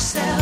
yourself.